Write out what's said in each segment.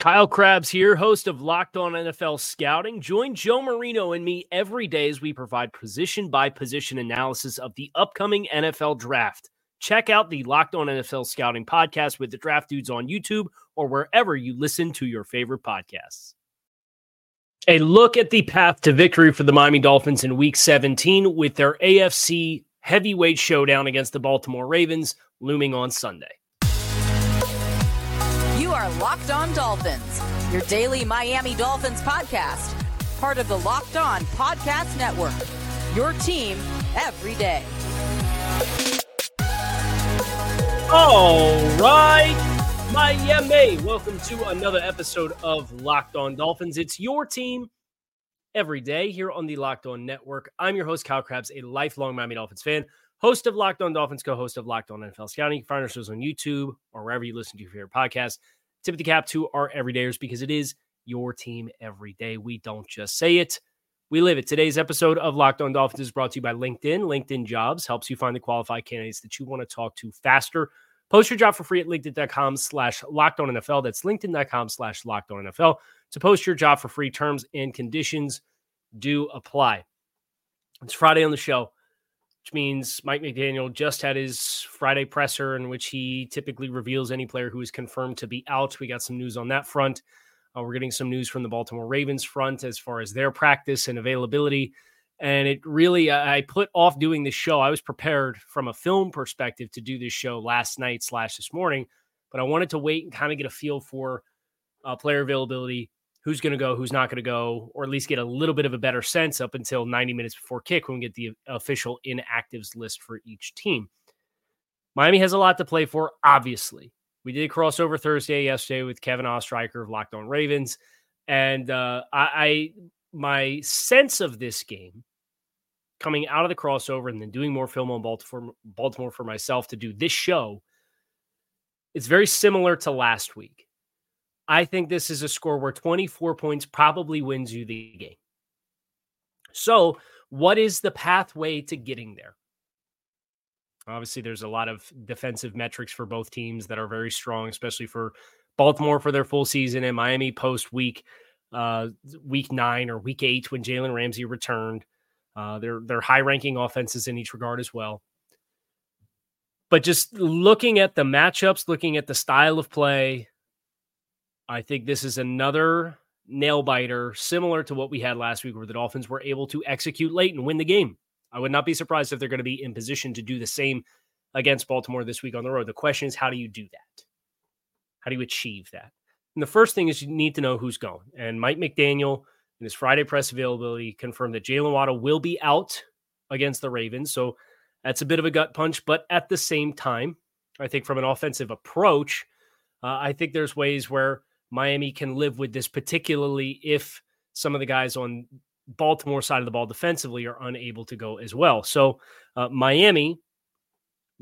Kyle Crabbs here, host of Locked On NFL Scouting. Join Joe Marino and me every day as we provide position by position analysis of the upcoming NFL draft. Check out the Locked On NFL Scouting podcast with the draft dudes on YouTube or wherever you listen to your favorite podcasts. A look at the path to victory for the Miami Dolphins in week 17 with their AFC heavyweight showdown against the Baltimore Ravens looming on Sunday. Are Locked On Dolphins, your daily Miami Dolphins podcast, part of the Locked On Podcast Network. Your team every day. All right, Miami. Welcome to another episode of Locked On Dolphins. It's your team every day here on the Locked On Network. I'm your host, Kyle Crabbs, a lifelong Miami Dolphins fan, host of Locked On Dolphins, co host of Locked On NFL Scouting. You can find our shows on YouTube or wherever you listen to your favorite podcast. Tip of the cap to our everydayers because it is your team every day. We don't just say it, we live it. Today's episode of Locked On Dolphins is brought to you by LinkedIn. LinkedIn Jobs helps you find the qualified candidates that you want to talk to faster. Post your job for free at LinkedIn.com slash locked on NFL. That's LinkedIn.com slash locked on NFL. To post your job for free, terms and conditions do apply. It's Friday on the show, which means Mike McDaniel just had his Friday presser in which he typically reveals any player who is confirmed to be out. We got some news on that front. Uh, we're getting some news from the Baltimore Ravens front as far as their practice and availability. And it really, I put off doing this show. I was prepared from a film perspective to do this show last night slash this morning, but I wanted to wait and kind of get a feel for uh, player availability, who's going to go, who's not going to go, or at least get a little bit of a better sense up until 90 minutes before kick when we get the official inactives list for each team. Miami has a lot to play for, obviously. We did a crossover Thursday yesterday with Kevin Ostreicher of Locked On Ravens, and uh, I, I my sense of this game coming out of the crossover and then doing more film on Baltimore, Baltimore for myself to do this show, it's very similar to last week. I think this is a score where 24 points probably wins you the game. So, what is the pathway to getting there? Obviously, there's a lot of defensive metrics for both teams that are very strong, especially for Baltimore for their full season and Miami post week uh, week nine or week eight when Jalen Ramsey returned. Uh, they're they're high ranking offenses in each regard as well. But just looking at the matchups, looking at the style of play, I think this is another nail biter similar to what we had last week, where the Dolphins were able to execute late and win the game. I would not be surprised if they're going to be in position to do the same against Baltimore this week on the road. The question is, how do you do that? How do you achieve that? And the first thing is you need to know who's going. And Mike McDaniel in his Friday press availability confirmed that Jaylen Waddle will be out against the Ravens. So that's a bit of a gut punch. But at the same time, I think from an offensive approach, uh, I think there's ways where Miami can live with this, particularly if some of the guys on Baltimore side of the ball defensively are unable to go as well. So uh, Miami,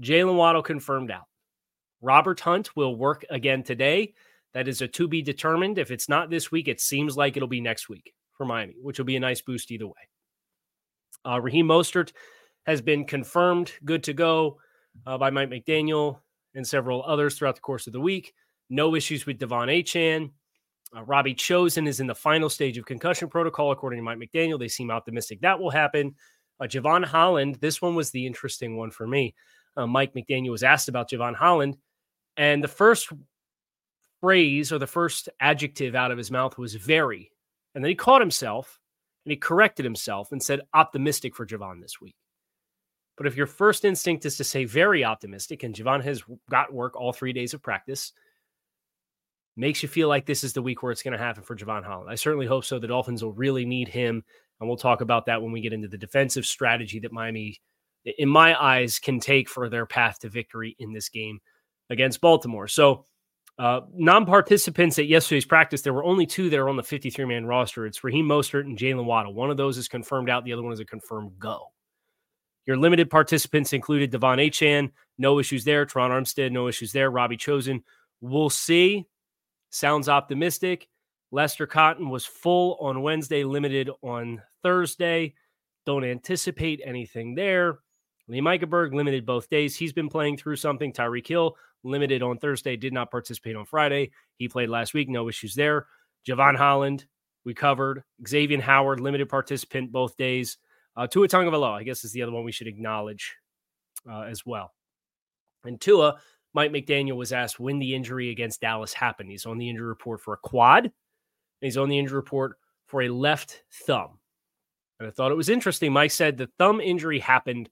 Jaylen Waddle confirmed out. Robert Hunt will work again today. That is a to be determined. If it's not this week, it seems like it'll be next week for Miami, which will be a nice boost either way. Uh, Raheem Mostert has been confirmed good to go uh, by Mike McDaniel and several others throughout the course of the week. No issues with De'Von Achane. Uh, Robbie Chosen is in the final stage of concussion protocol, according to Mike McDaniel. They seem optimistic that will happen. Uh, Jevon Holland, this one was the interesting one for me. Uh, Mike McDaniel was asked about Jevon Holland, and the first phrase or the first adjective out of his mouth was very. And then he caught himself and he corrected himself and said optimistic for Jevon this week. But if your first instinct is to say very optimistic, and Jevon has got work all three days of practice, makes you feel like this is the week where it's going to happen for Jevon Holland. I certainly hope so. The Dolphins will really need him And we'll talk about that when we get into the defensive strategy that Miami, in my eyes, can take for their path to victory in this game against Baltimore. So, uh, non participants at yesterday's practice, there were only two that are on the 53 man roster. It's Raheem Mostert and Jaylen Waddle. One of those is confirmed out, the other one is a confirmed go. Your limited participants included De'Von Achane, no issues there. Terron Armstead, no issues there. Robbie Chosen, we'll see. Sounds optimistic. Lester Cotton was full on Wednesday, limited on Thursday. Don't anticipate anything there. Liam Eichenberg, limited both days. He's been playing through something. Tyreek Hill, limited on Thursday, did not participate on Friday. He played last week, no issues there. Jevon Holland, we covered. Xavier Howard, limited participant both days. Uh, Tua Tagovailoa, I guess, is the other one we should acknowledge uh, as well. And Tua, Mike McDaniel was asked when the injury against Dallas happened. He's on the injury report for a quad, and he's on the injury report for a left thumb. And I thought it was interesting. Mike said the thumb injury happened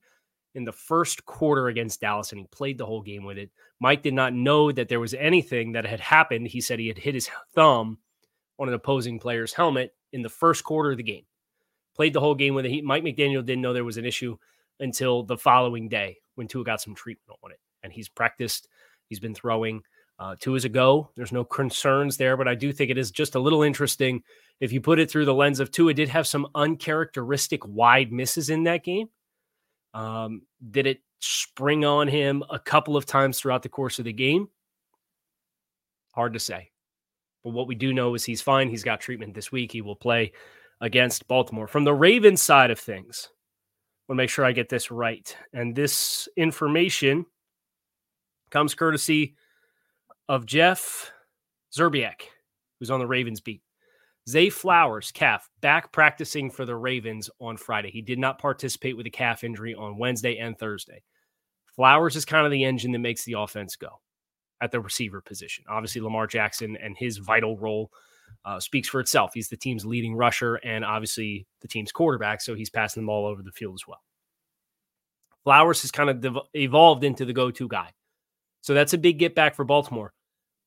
in the first quarter against Dallas, and he played the whole game with it. Mike did not know that there was anything that had happened. He said he had hit his thumb on an opposing player's helmet in the first quarter of the game. Played the whole game with it. Mike McDaniel didn't know there was an issue until the following day when Tua got some treatment on it. And he's practiced, he's been throwing. Uh, Tua is a go. There's no concerns there, but I do think it is just a little interesting if you put it through the lens of Tua did have some uncharacteristic wide misses in that game. Um, did it spring on him a couple of times throughout the course of the game? Hard to say. But what we do know is he's fine. He's got treatment this week. He will play against Baltimore. From the Ravens side of things, I want to make sure I get this right. And this information comes courtesy of Jeff Zrebiec, who's on the Ravens beat. Zay Flowers, calf, back practicing for the Ravens on Friday. He did not participate with a calf injury on Wednesday and Thursday. Flowers is kind of the engine that makes the offense go at the receiver position. Obviously, Lamar Jackson and his vital role uh, speaks for itself. He's the team's leading rusher and obviously the team's quarterback, so he's passing the ball over the field as well. Flowers has kind of dev- evolved into the go to guy. So that's a big get back for Baltimore.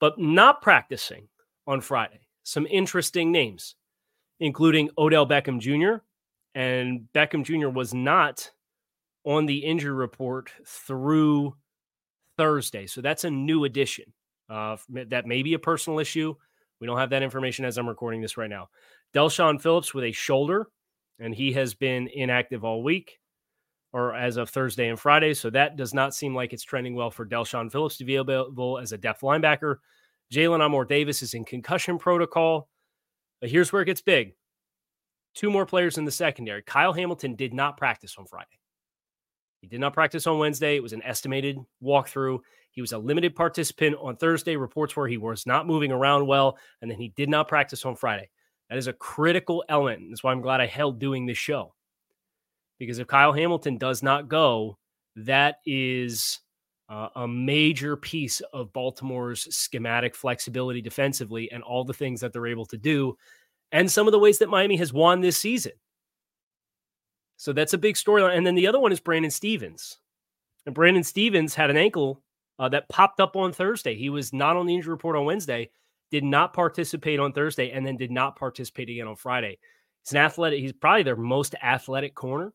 But not practicing on Friday some interesting names, including Odell Beckham Jr. And Beckham Jr. was not on the injury report through Thursday. So that's a new addition. Uh, that may be a personal issue. We don't have that information as I'm recording this right now. Del'Shawn Phillips with a shoulder, and he has been inactive all week or as of Thursday and Friday. So that does not seem like it's trending well for Del'Shawn Phillips to be available as a depth linebacker. Jalen Armour Davis is in concussion protocol. But here's where it gets big. Two more players in the secondary. Kyle Hamilton did not practice on Friday. He did not practice on Wednesday. It was an estimated walkthrough. He was a limited participant on Thursday. Reports where he was not moving around well, and then he did not practice on Friday. That is a critical element. That's why I'm glad I held doing this show. Because if Kyle Hamilton does not go, that is uh, a major piece of Baltimore's schematic flexibility defensively and all the things that they're able to do, and some of the ways that Miami has won this season. So that's a big storyline. And then the other one is Brandon Stephens. And Brandon Stephens had an ankle uh, that popped up on Thursday. He was not on the injury report on Wednesday, did not participate on Thursday, and then did not participate again on Friday. He's an athletic, he's probably their most athletic corner.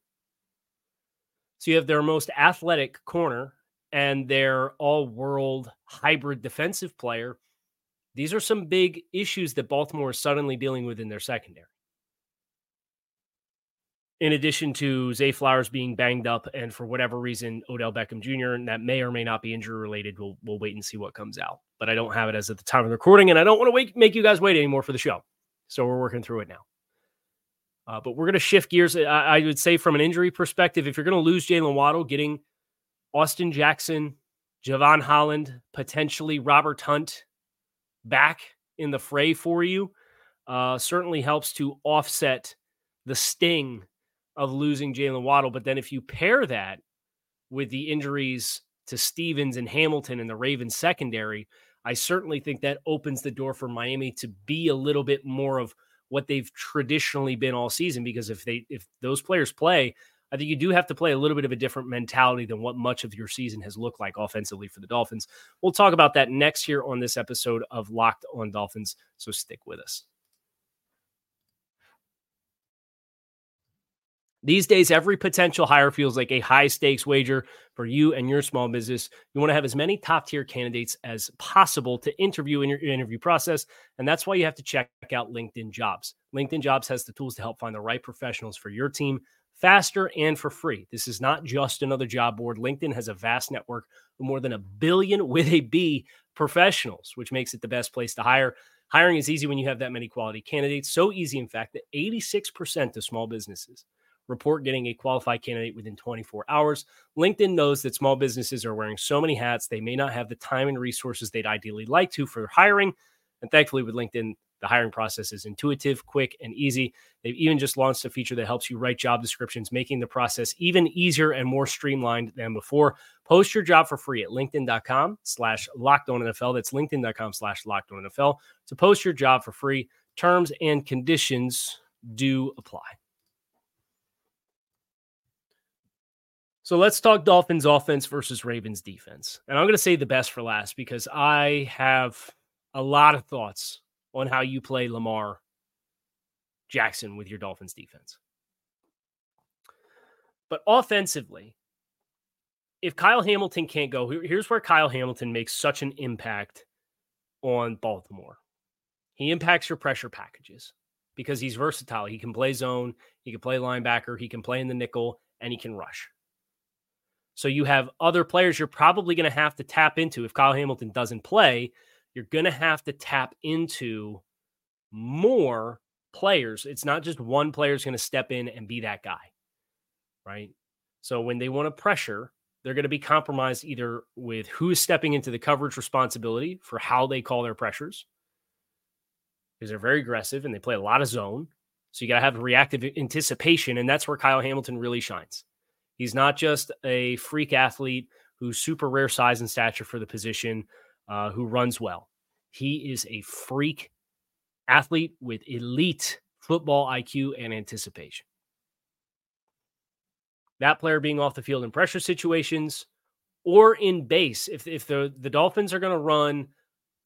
So you have their most athletic corner and their all world hybrid defensive player, these are some big issues that Baltimore is suddenly dealing with in their secondary. In addition to Zay Flowers being banged up, and for whatever reason, Odell Beckham Jr., and that may or may not be injury related. We'll, we'll wait and see what comes out. But I don't have it as at the time of the recording, and I don't want to make you guys wait anymore for the show. So we're working through it now. Uh, but we're going to shift gears. I, I, would say, from an injury perspective, if you're going to lose Jaylen Waddle, getting Austin Jackson, Jevon Holland, potentially Robert Hunt back in the fray for you uh, certainly helps to offset the sting of losing Jaylen Waddle. But then if you pair that with the injuries to Stephens and Hamilton and the Ravens secondary, I certainly think that opens the door for Miami to be a little bit more of what they've traditionally been all season. Because if they if those players play, I think you do have to play a little bit of a different mentality than what much of your season has looked like offensively for the Dolphins. We'll talk about that next here on this episode of Locked on Dolphins. So stick with us. These days, every potential hire feels like a high stakes wager for you and your small business. You want to have as many top tier candidates as possible to interview in your interview process. And that's why you have to check out LinkedIn Jobs. LinkedIn Jobs has the tools to help find the right professionals for your team faster and for free. This is not just another job board. LinkedIn has a vast network of more than a billion with a B professionals, which makes it the best place to hire. Hiring is easy when you have that many quality candidates. So easy, in fact, that 86% of small businesses report getting a qualified candidate within 24 hours. LinkedIn knows that small businesses are wearing so many hats, they may not have the time and resources they'd ideally like to for hiring. And thankfully, with LinkedIn, the hiring process is intuitive, quick, and easy. They've even just launched a feature that helps you write job descriptions, making the process even easier and more streamlined than before. Post your job for free at linkedin.com slash NFL. That's linkedin.com slash NFL to post your job for free. Terms and conditions do apply. So let's talk Dolphins offense versus Ravens defense. And I'm going to say the best for last because I have a lot of thoughts on how you play Lamar Jackson with your Dolphins defense. But offensively, if Kyle Hamilton can't go, here's where Kyle Hamilton makes such an impact on Baltimore. He impacts your pressure packages because he's versatile. He can play zone, he can play linebacker, he can play in the nickel, and he can rush. So you have other players you're probably going to have to tap into if Kyle Hamilton doesn't play. You're going to have to tap into more players. It's not just one player is going to step in and be that guy, right? So when they want to pressure, they're going to be compromised either with who is stepping into the coverage responsibility for how they call their pressures, because they're very aggressive and they play a lot of zone. So you got to have reactive anticipation, and that's where Kyle Hamilton really shines. He's not just a freak athlete who's super rare size and stature for the position, uh, who runs well. He is a freak athlete with elite football IQ and anticipation. That player being off the field in pressure situations or in base, if, if the, the Dolphins are going to run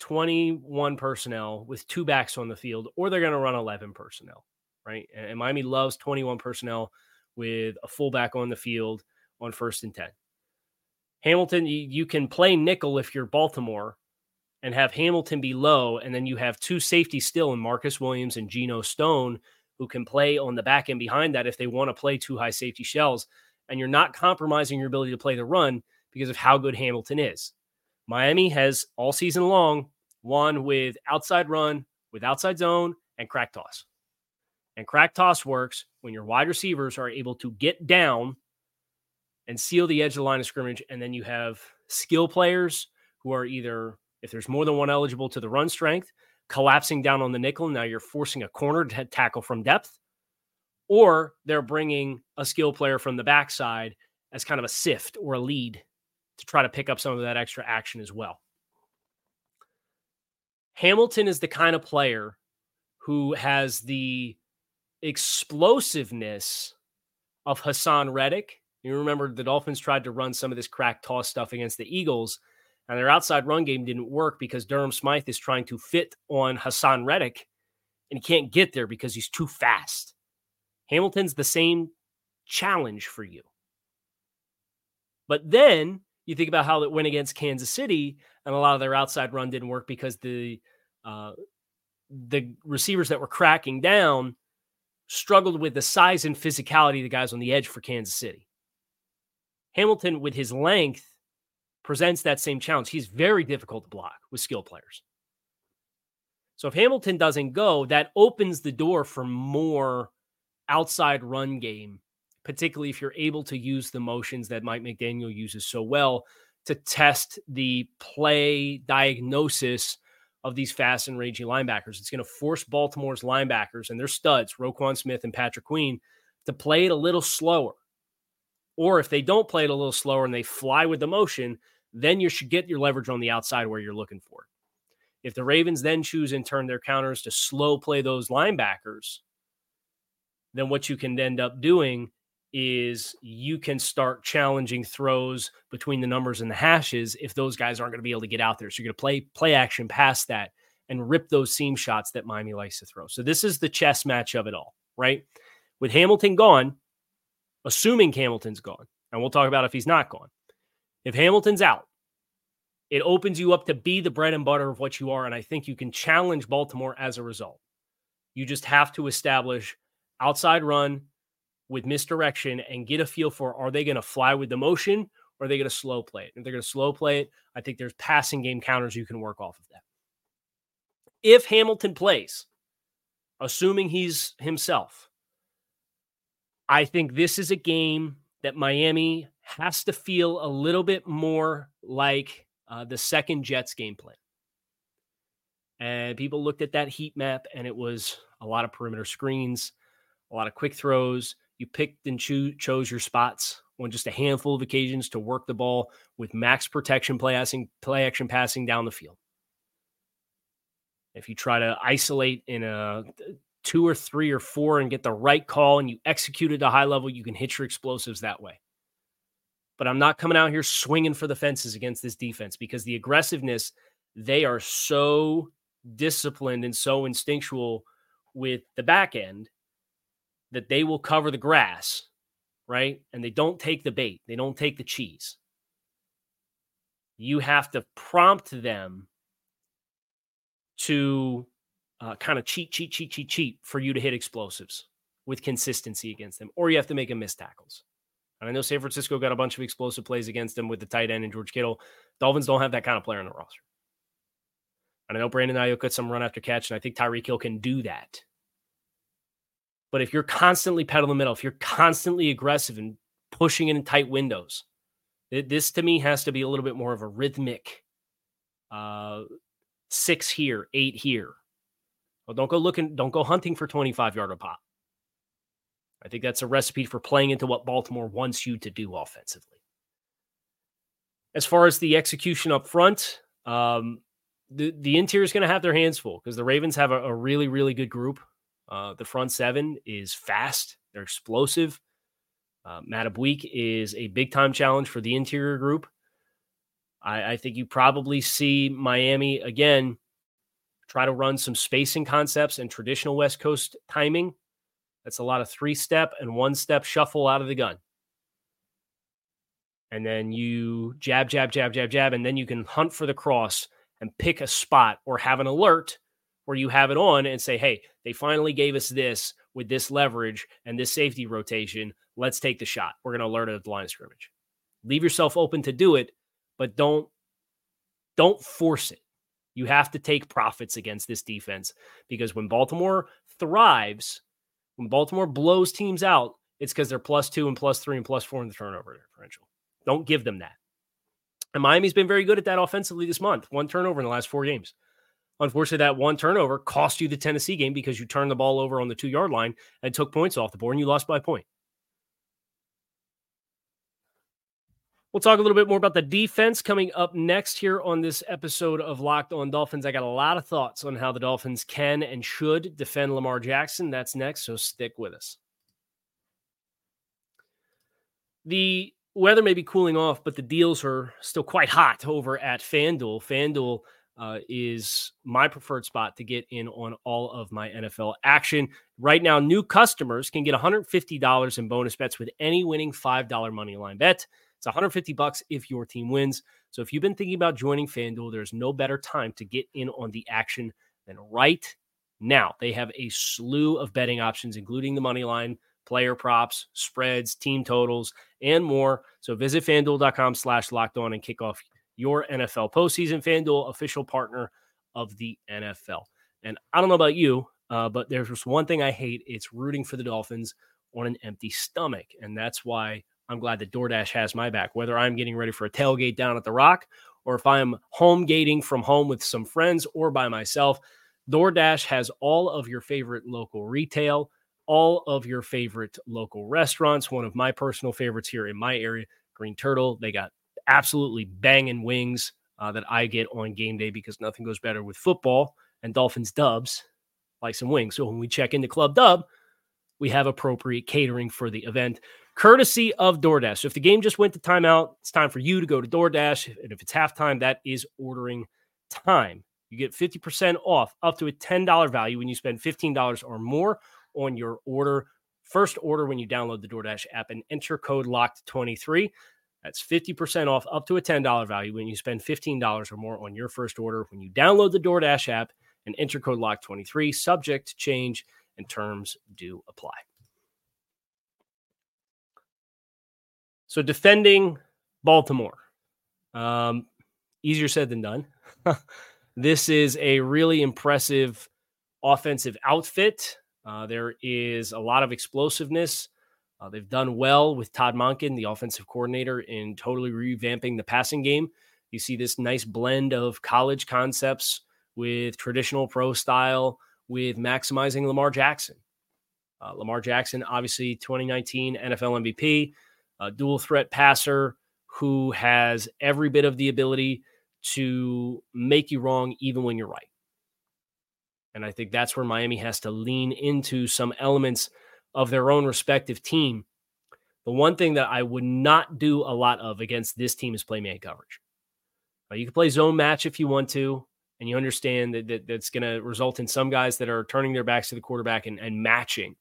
21 personnel with two backs on the field, or they're going to run 11 personnel, right? And Miami loves 21 personnel with a fullback on the field on first and 10. Hamilton, you, can play nickel if you're Baltimore and have Hamilton be low, and then you have two safeties still in Marcus Williams and Geno Stone who can play on the back end behind that if they want to play two high safety shells. And you're not compromising your ability to play the run because of how good Hamilton is. Miami has all season long won with outside run, with outside zone, and crack toss. And crack toss works when your wide receivers are able to get down and seal the edge of the line of scrimmage. And then you have skill players who are either, if there's more than one eligible to the run strength, collapsing down on the nickel. Now you're forcing a corner to tackle from depth, or they're bringing a skill player from the backside as kind of a sift or a lead to try to pick up some of that extra action as well. Hamilton is the kind of player who has the explosiveness of Haason Reddick. You remember the Dolphins tried to run some of this crack toss stuff against the Eagles, and their outside run game didn't work because Durham Smythe is trying to fit on Haason Reddick, and he can't get there because he's too fast. Hamilton's the same challenge for you. But then you think about how it went against Kansas City, and a lot of their outside run didn't work because the uh, the receivers that were cracking down struggled with the size and physicality of the guys on the edge for Kansas City. Hamilton, with his length, presents that same challenge. He's very difficult to block with skill players. So if Hamilton doesn't go, that opens the door for more outside run game, particularly if you're able to use the motions that Mike McDaniel uses so well to test the play diagnosis of these fast and rangy linebackers. It's going to force Baltimore's linebackers and their studs, Roquan Smith and Patrick Queen, to play it a little slower. Or if they don't play it a little slower and they fly with the motion, then you should get your leverage on the outside where you're looking for it. If the Ravens then choose and turn their counters to slow play those linebackers, then what you can end up doing is you can start challenging throws between the numbers and the hashes if those guys aren't going to be able to get out there. So you're going to play play action past that and rip those seam shots that Miami likes to throw. So this is the chess match of it all, right? With Hamilton gone, assuming Hamilton's gone, and we'll talk about if he's not gone. If Hamilton's out, it opens you up to be the bread and butter of what you are. And I think you can challenge Baltimore as a result. You just have to establish outside run with misdirection and get a feel for are they going to fly with the motion or are they going to slow play it? If they're going to slow play it, I think there's passing game counters you can work off of that. If Hamilton plays, assuming he's himself, I think this is a game that Miami has to feel a little bit more like uh, the second Jets game plan. And people looked at that heat map, and it was a lot of perimeter screens, a lot of quick throws. You picked and cho- chose your spots on just a handful of occasions to work the ball with max protection play, passing, play action passing down the field. If you try to isolate in a two or three or four and get the right call and you execute at a high level, you can hit your explosives that way. But I'm not coming out here swinging for the fences against this defense because the aggressiveness, they are so disciplined and so instinctual with the back end that they will cover the grass, right? And they don't take the bait, they don't take the cheese. You have to prompt them to uh, kind of cheat, cheat, cheat, cheat, cheat for you to hit explosives with consistency against them, or you have to make them miss tackles. And I know San Francisco got a bunch of explosive plays against them with the tight end and George Kittle. Dolphins don't have that kind of player on the roster. And I know Brandon Aiyuk got some run after catch, and I think Tyreek Hill can do that. But if you're constantly pedal the middle, if you're constantly aggressive and pushing in tight windows, it, this to me has to be a little bit more of a rhythmic uh, six here, eight here. Well, don't go looking, don't go hunting for 25 yard pop. I think that's a recipe for playing into what Baltimore wants you to do offensively. As far as the execution up front, um, the, the interior is going to have their hands full because the Ravens have a, a, really, really good group. Uh, the front seven is fast, they're explosive. Uh, Madubuike is a big time challenge for the interior group. I, I think you probably see Miami again try to run some spacing concepts and traditional West Coast timing that's a lot of three step and one step shuffle out of the gun. And then you jab, jab, jab, jab, jab, and then you can hunt for the cross and pick a spot or have an alert where you have it on and say, hey, they finally gave us this with this leverage and this safety rotation. Let's take the shot. We're going to alert at the line of scrimmage. Leave yourself open to do it, but don't don't force it. You have to take profits against this defense because when Baltimore thrives, when Baltimore blows teams out, it's because they're plus two and plus three and plus four in the turnover differential. Don't give them that. And Miami's been very good at that offensively this month. One turnover in the last four games. Unfortunately, that one turnover cost you the Tennessee game because you turned the ball over on the two yard line and took points off the board and you lost by a point. We'll talk a little bit more about the defense coming up next here on this episode of Locked On Dolphins. I got a lot of thoughts on how the Dolphins can and should defend Lamar Jackson. That's next, so stick with us. The weather may be cooling off, but the deals are still quite hot over at FanDuel. FanDuel uh, is my preferred spot to get in on all of my NFL action. Right now, new customers can get $150 in bonus bets with any winning $5 money line bet. It's 150 bucks if your team wins. So if you've been thinking about joining FanDuel, there's no better time to get in on the action than right now. They have a slew of betting options, including the money line, player props, spreads, team totals, and more. So visit fanduel.com slash locked on and kick off your NFL postseason. FanDuel, official partner of the NFL. And I don't know about you, uh, but there's just one thing I hate. It's rooting for the Dolphins on an empty stomach. And that's why I'm glad that DoorDash has my back, whether I'm getting ready for a tailgate down at the Rock or if I'm home gating from home with some friends or by myself. DoorDash has all of your favorite local retail, all of your favorite local restaurants. One of my personal favorites here in my area, Green Turtle. They got absolutely banging wings uh, that I get on game day because nothing goes better with football and Dolphins dubs like some wings. So when we check into Club Dub, we have appropriate catering for the event courtesy of DoorDash. So if the game just went to timeout, it's time for you to go to DoorDash. And if it's halftime, that is ordering time. You get 50% off up to a $10 value when you spend $15 or more on your order. first order when you download the DoorDash app and enter code LOCKED23. That's 50% off up to a $10 value when you spend $15 or more on your first order when you download the DoorDash app and enter code LOCKED23. Subject to change and terms do apply. So defending Baltimore, um, easier said than done. this is a really impressive offensive outfit. Uh, there is a lot of explosiveness. Uh, they've done well with Todd Monken, the offensive coordinator, in totally revamping the passing game. You see this nice blend of college concepts with traditional pro style, with maximizing Lamar Jackson. Uh, Lamar Jackson, obviously 2019 NFL MVP, a dual threat passer who has every bit of the ability to make you wrong even when you're right. And I think that's where Miami has to lean into some elements of their own respective team. The one thing that I would not do a lot of against this team is play man coverage. You can play zone match if you want to, and you understand that, that that's going to result in some guys that are turning their backs to the quarterback and, and matching.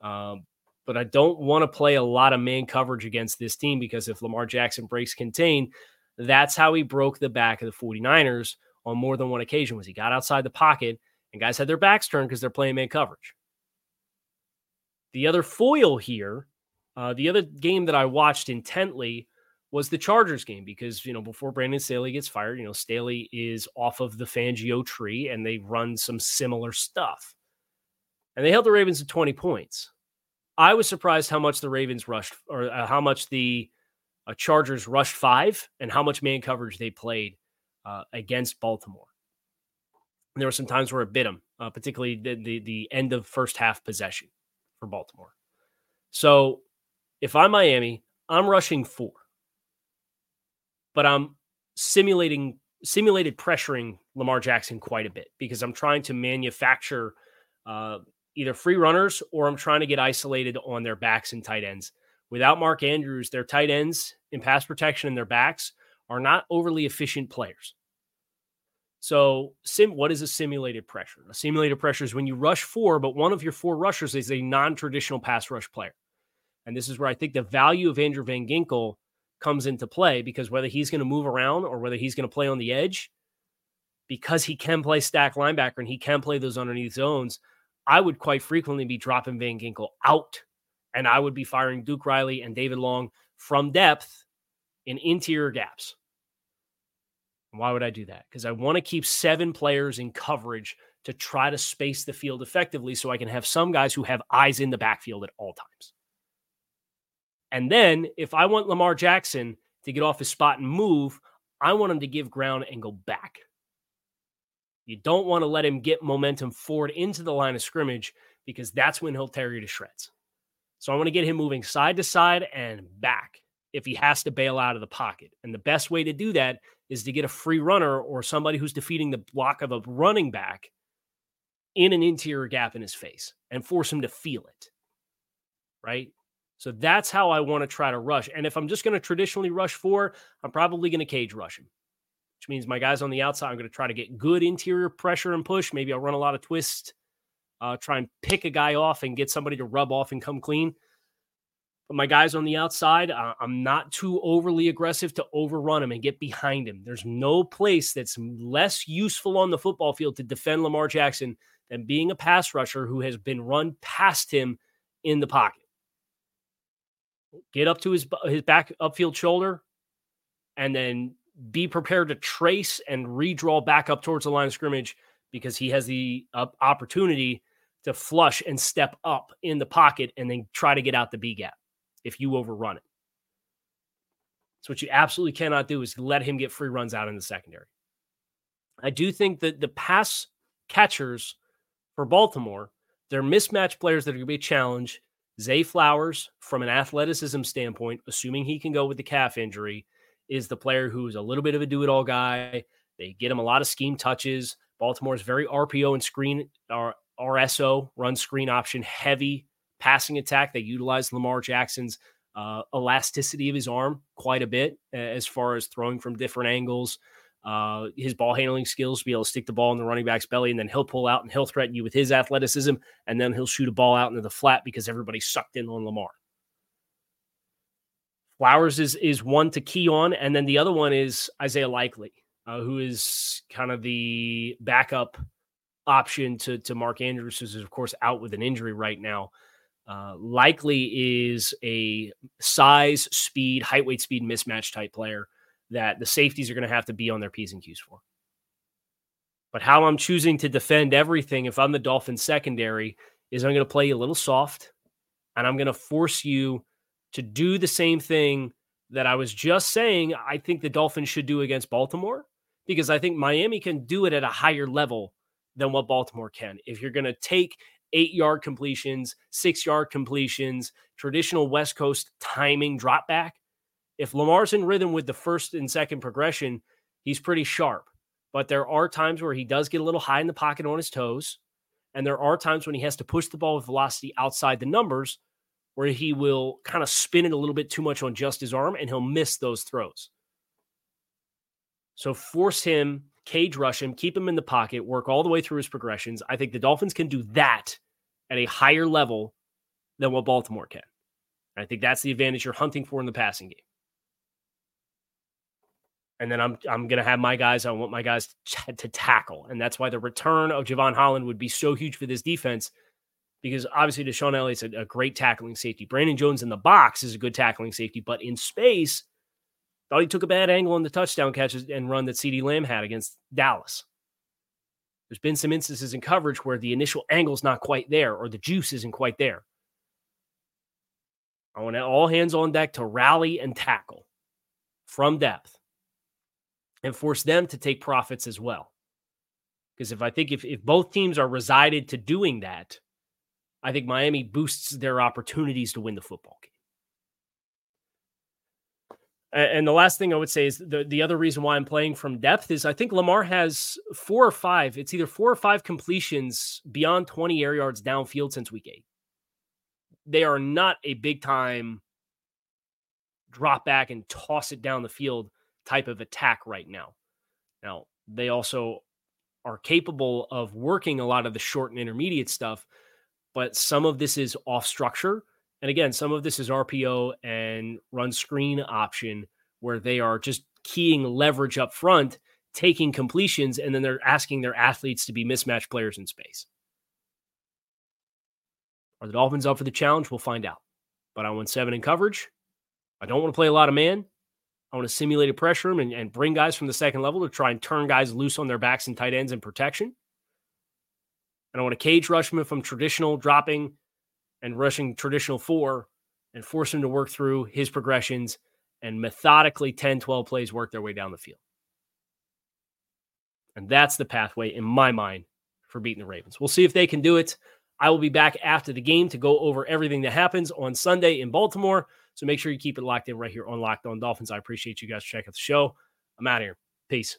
Um, but I don't want to play a lot of man coverage against this team because if Lamar Jackson breaks contain, that's how he broke the back of the 49ers on more than one occasion was he got outside the pocket and guys had their backs turned because they're playing man coverage. The other foil here, uh, the other game that I watched intently was the Chargers game because, you know, before Brandon Staley gets fired, you know, Staley is off of the Fangio tree and they run some similar stuff. And they held the Ravens to 20 points. I was surprised how much the Ravens rushed or uh, how much the uh, Chargers rushed five and how much man coverage they played uh, against Baltimore. And there were some times where it bit them, uh, particularly the, the, the end of first half possession for Baltimore. So if I'm Miami, I'm rushing four but I'm simulating simulated pressuring Lamar Jackson quite a bit because I'm trying to manufacture uh, either free runners or I'm trying to get isolated on their backs and tight ends. Without Mark Andrews, their tight ends in pass protection and their backs are not overly efficient players. So, sim, what is a simulated pressure? A simulated pressure is when you rush four, but one of your four rushers is a non-traditional pass rush player. And this is where I think the value of Andrew Van Ginkel comes into play because whether he's going to move around or whether he's going to play on the edge, because he can play stack linebacker and he can play those underneath zones, I would quite frequently be dropping Van Ginkel out and I would be firing Duke Riley and David Long from depth in interior gaps. Why would I do that? Because I want to keep seven players in coverage to try to space the field effectively so I can have some guys who have eyes in the backfield at all times. And then if I want Lamar Jackson to get off his spot and move, I want him to give ground and go back. You don't want to let him get momentum forward into the line of scrimmage because that's when he'll tear you to shreds. So I want to get him moving side to side and back if he has to bail out of the pocket. And the best way to do that is to get a free runner or somebody who's defeating the block of a running back in an interior gap in his face and force him to feel it. Right? So that's how I want to try to rush. And if I'm just going to traditionally rush four, I'm probably going to cage rush him, which means my guys on the outside, I'm going to try to get good interior pressure and push. Maybe I'll run a lot of twists, uh, try and pick a guy off and get somebody to rub off and come clean. But my guys on the outside, uh, I'm not too overly aggressive to overrun him and get behind him. There's no place that's less useful on the football field to defend Lamar Jackson than being a pass rusher who has been run past him in the pocket get up to his his back upfield shoulder, and then be prepared to trace and redraw back up towards the line of scrimmage because he has the uh, opportunity to flush and step up in the pocket and then try to get out the B gap if you overrun it. So what you absolutely cannot do is let him get free runs out in the secondary. I do think that the pass catchers for Baltimore, they're mismatched players that are going to be a challenge Zay Flowers, from an athleticism standpoint, assuming he can go with the calf injury, is the player who's a little bit of a do it all guy. They get him a lot of scheme touches. Baltimore is very RPO and screen RSO, run screen option heavy passing attack. They utilize Lamar Jackson's uh, elasticity of his arm quite a bit as far as throwing from different angles. uh, his ball handling skills be able to stick the ball in the running back's belly, and then he'll pull out and he'll threaten you with his athleticism, and then he'll shoot a ball out into the flat because everybody's sucked in on Lamar. Flowers is is one to key on, and then the other one is Isaiah Likely, uh, who is kind of the backup option to to Mark Andrews, who's of course out with an injury right now. Uh, Likely is a size, speed, height, weight, speed mismatch type player that the safeties are going to have to be on their P's and Q's for. But how I'm choosing to defend everything if I'm the Dolphins secondary is I'm going to play a little soft and I'm going to force you to do the same thing that I was just saying I think the Dolphins should do against Baltimore because I think Miami can do it at a higher level than what Baltimore can. If you're going to take eight yard completions, six yard completions, traditional West Coast timing drop back, if Lamar's in rhythm with the first and second progression, he's pretty sharp. But there are times where he does get a little high in the pocket on his toes. And there are times when he has to push the ball with velocity outside the numbers where he will kind of spin it a little bit too much on just his arm and he'll miss those throws. So force him, cage rush him, keep him in the pocket, work all the way through his progressions. I think the Dolphins can do that at a higher level than what Baltimore can. I think that's the advantage you're hunting for in the passing game and then I'm I'm gonna have my guys. I want my guys to, to tackle, and that's why the return of Jevon Holland would be so huge for this defense, because obviously DeShon Elliott's a, a great tackling safety. Brandon Jones in the box is a good tackling safety, but in space, thought he took a bad angle on the touchdown catch and run that CeeDee Lamb had against Dallas. There's been some instances in coverage where the initial angle's not quite there or the juice isn't quite there. I want all hands on deck to rally and tackle from depth and force them to take profits as well. Because if I think if, if both teams are resided to doing that, I think Miami boosts their opportunities to win the football game. And the last thing I would say is the, the other reason why I'm playing from depth is I think Lamar has four or five, it's either four or five completions beyond 20 air yards downfield since week eight. They are not a big time drop back and toss it down the field type of attack right now. Now, they also are capable of working a lot of the short and intermediate stuff, but some of this is off structure. And again, some of this is RPO and run screen option where they are just keying leverage up front, taking completions, and then they're asking their athletes to be mismatched players in space. Are the Dolphins up for the challenge? We'll find out. But I want seven in coverage. I don't want to play a lot of man. I want to simulate a pressure room and, and bring guys from the second level to try and turn guys loose on their backs and tight ends in protection. And I want to cage rush them from traditional dropping and rushing traditional four and force him to work through his progressions and methodically 10, 12 plays work their way down the field. And that's the pathway in my mind for beating the Ravens. We'll see if they can do it. I will be back after the game to go over everything that happens on Sunday in Baltimore. So make sure you keep it locked in right here on Locked On Dolphins. I appreciate you guys checking out the show. I'm out of here. Peace.